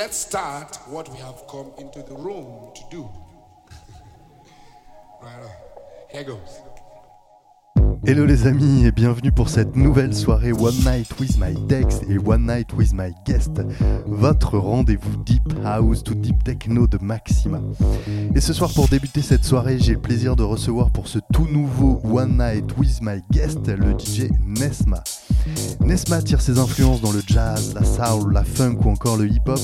Let's start what we have come into the room to do. Hello les amis et bienvenue pour cette nouvelle soirée One Night with My Dex et One Night with My Guest, votre rendez-vous Deep House to Deep Techno de Maxima. Et ce soir pour débuter cette soirée, j'ai le plaisir de recevoir pour ce tout nouveau One Night with My Guest le DJ Nesma. Nesma tire ses influences dans le jazz, la soul, la funk ou encore le hip-hop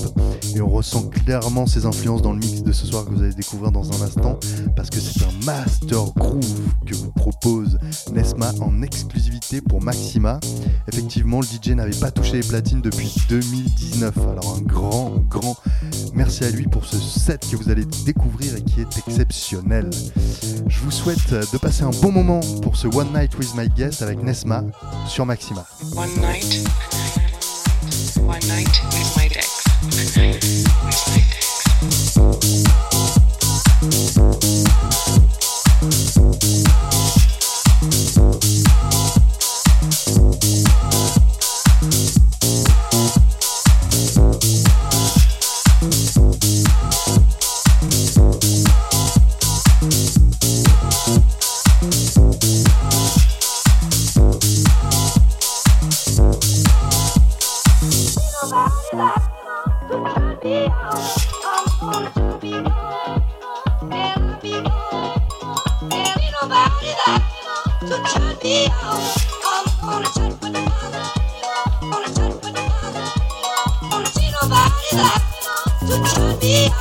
et on ressent clairement ses influences dans le mix de ce soir que vous allez découvrir dans un instant parce que c'est un master groove que vous propose Nesma en exclusivité pour Maxima. Effectivement, le DJ n'avait pas touché les platines depuis 2019. Alors un grand, grand merci à lui pour ce set que vous allez découvrir et qui est exceptionnel. Je vous souhaite de passer un bon moment pour ce One Night with My Guest avec Nesma sur Maxima. One night, one night with my.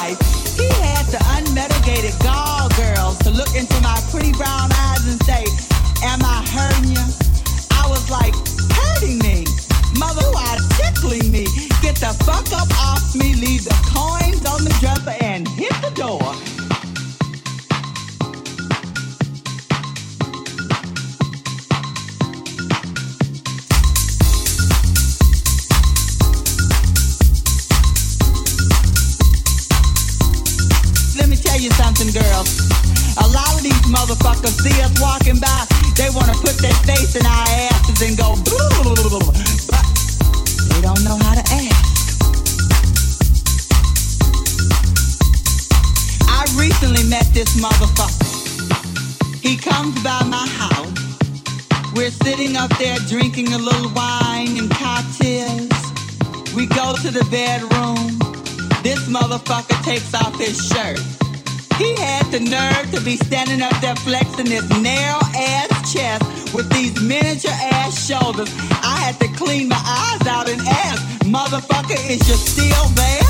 life. He had the unmitigated gall girls to look into my pretty brown eyes and say, Am I hurting you? I was like, Hurting me? Mother, who are tickling me? Get the fuck up off me, leave the coins on the dresser, and hit the door. Motherfuckers see us walking by, they wanna put their face in our asses and go, but they don't know how to ask. I recently met this motherfucker. He comes by my house. We're sitting up there drinking a little wine and cocktails. We go to the bedroom. This motherfucker takes off his shirt. He had the nerve to be standing up there flexing his narrow ass chest with these miniature ass shoulders. I had to clean my eyes out and ask, motherfucker, is you still there?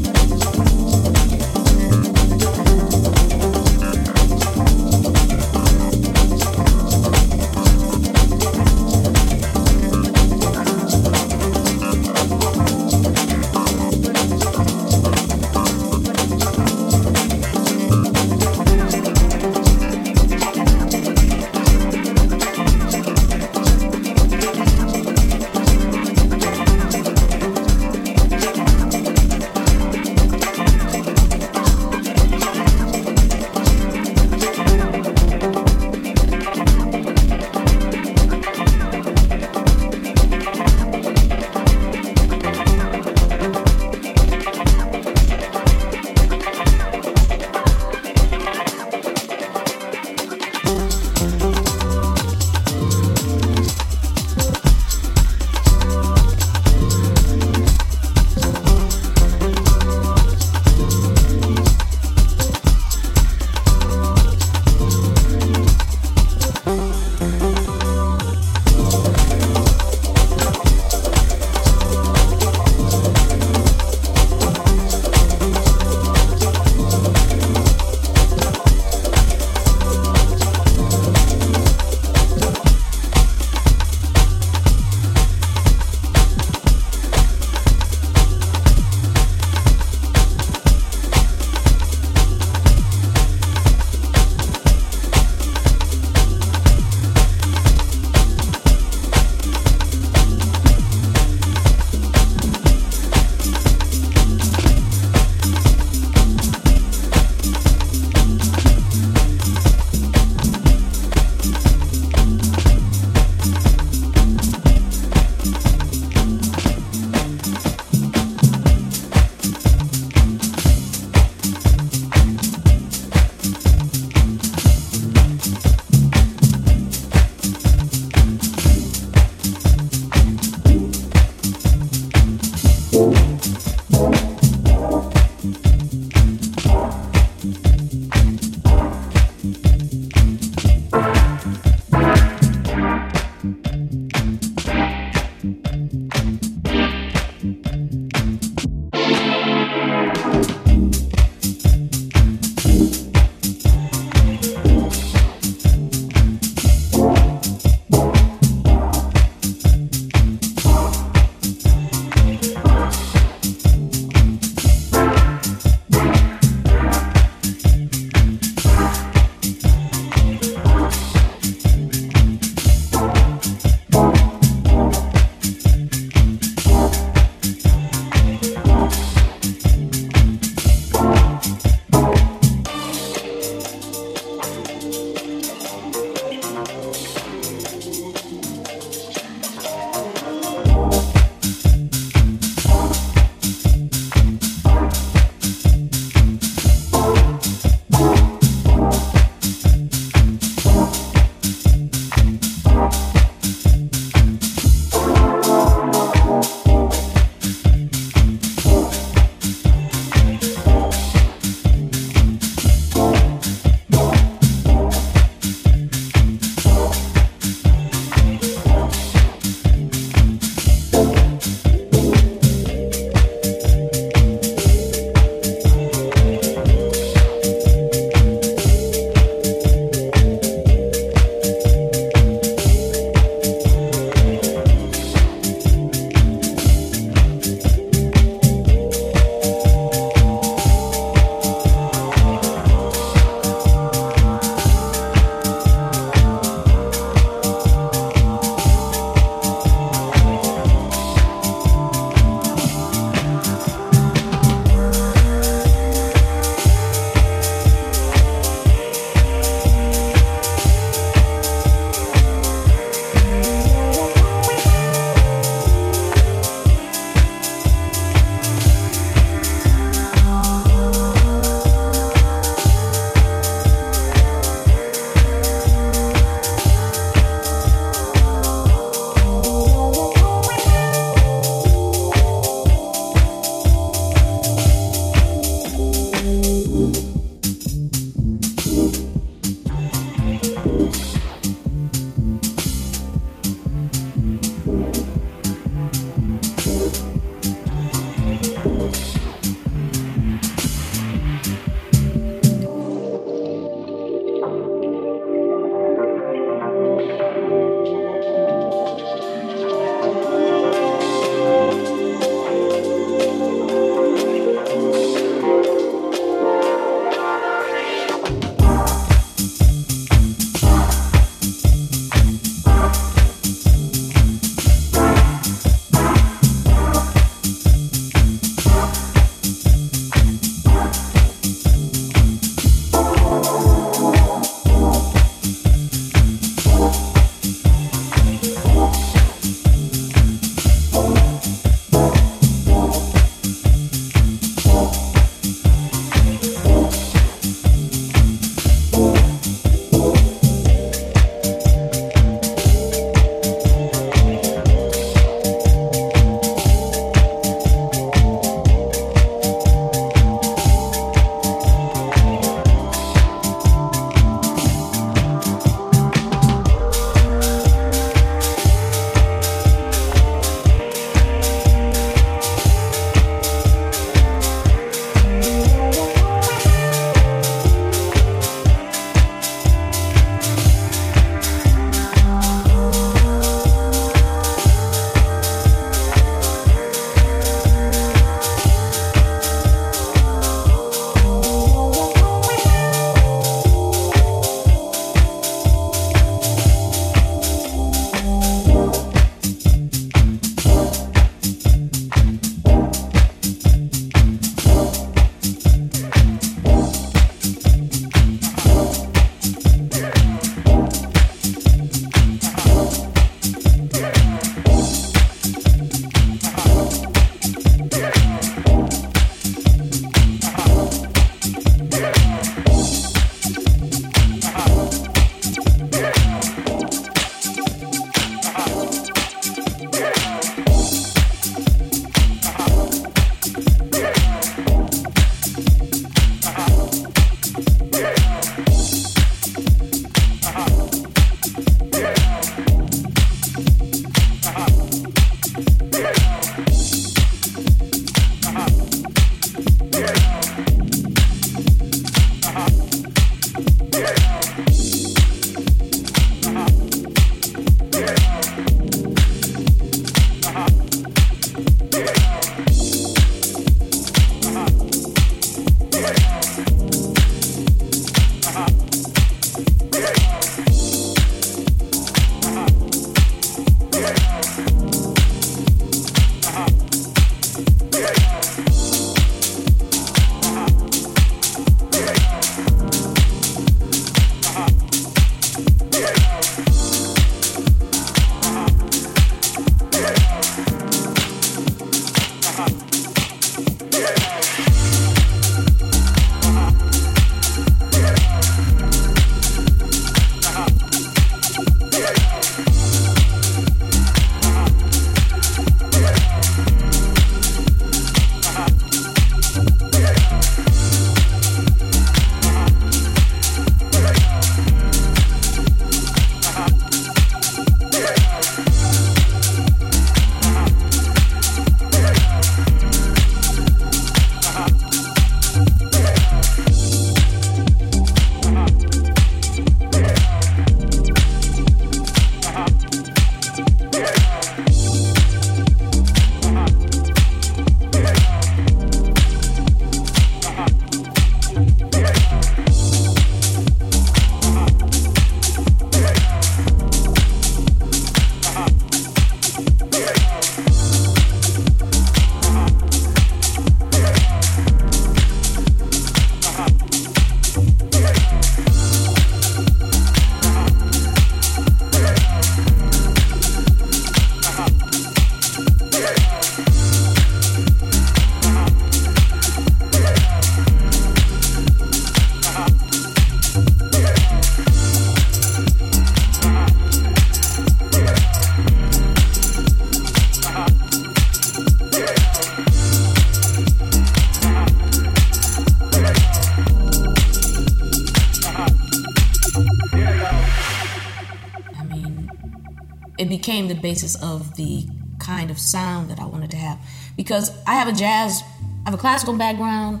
became the basis of the kind of sound that I wanted to have. Because I have a jazz, I have a classical background,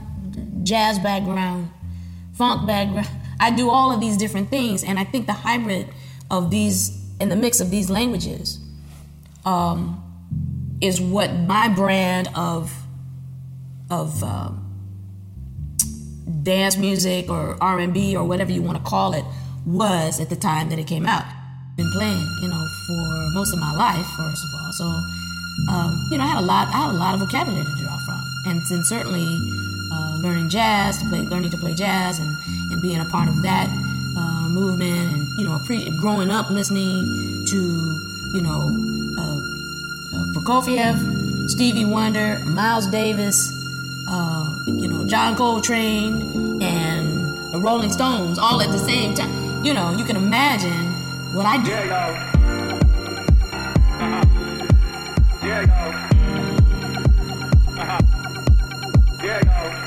jazz background, funk background. I do all of these different things, and I think the hybrid of these and the mix of these languages um, is what my brand of of um, dance music or R and B or whatever you want to call it was at the time that it came out playing, you know, for most of my life, first of all. So, um, you know, I had a lot, I had a lot of vocabulary to draw from, and, then certainly uh, learning jazz, to play, learning to play jazz, and, and being a part of that uh, movement, and you know, pre- growing up listening to, you know, uh, uh Prokofiev, Stevie Wonder, Miles Davis, uh, you know, John Coltrane, and the Rolling Stones, all at the same time. You know, you can imagine what I do. Yeah, yo. Uh-huh. Yeah, yo. Uh-huh. Yeah, yo.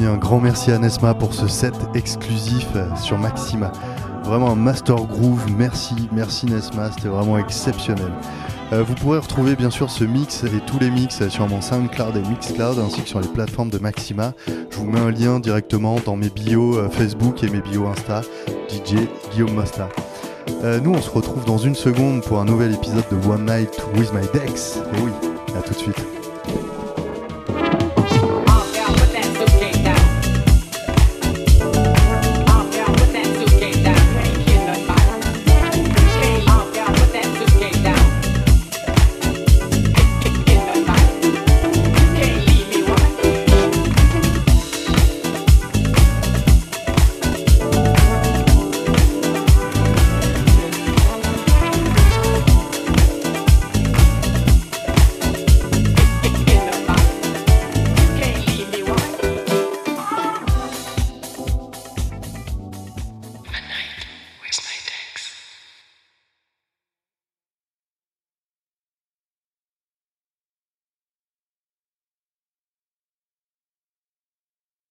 Un grand merci à Nesma pour ce set exclusif euh, sur Maxima. Vraiment un master groove, merci, merci Nesma, c'était vraiment exceptionnel. Euh, vous pourrez retrouver bien sûr ce mix et tous les mix sur mon SoundCloud et Mixcloud ainsi que sur les plateformes de Maxima. Je vous mets un lien directement dans mes bios euh, Facebook et mes bios Insta, DJ Guillaume Mosta. Euh, nous on se retrouve dans une seconde pour un nouvel épisode de One Night with My Dex. Et oui, à tout de suite.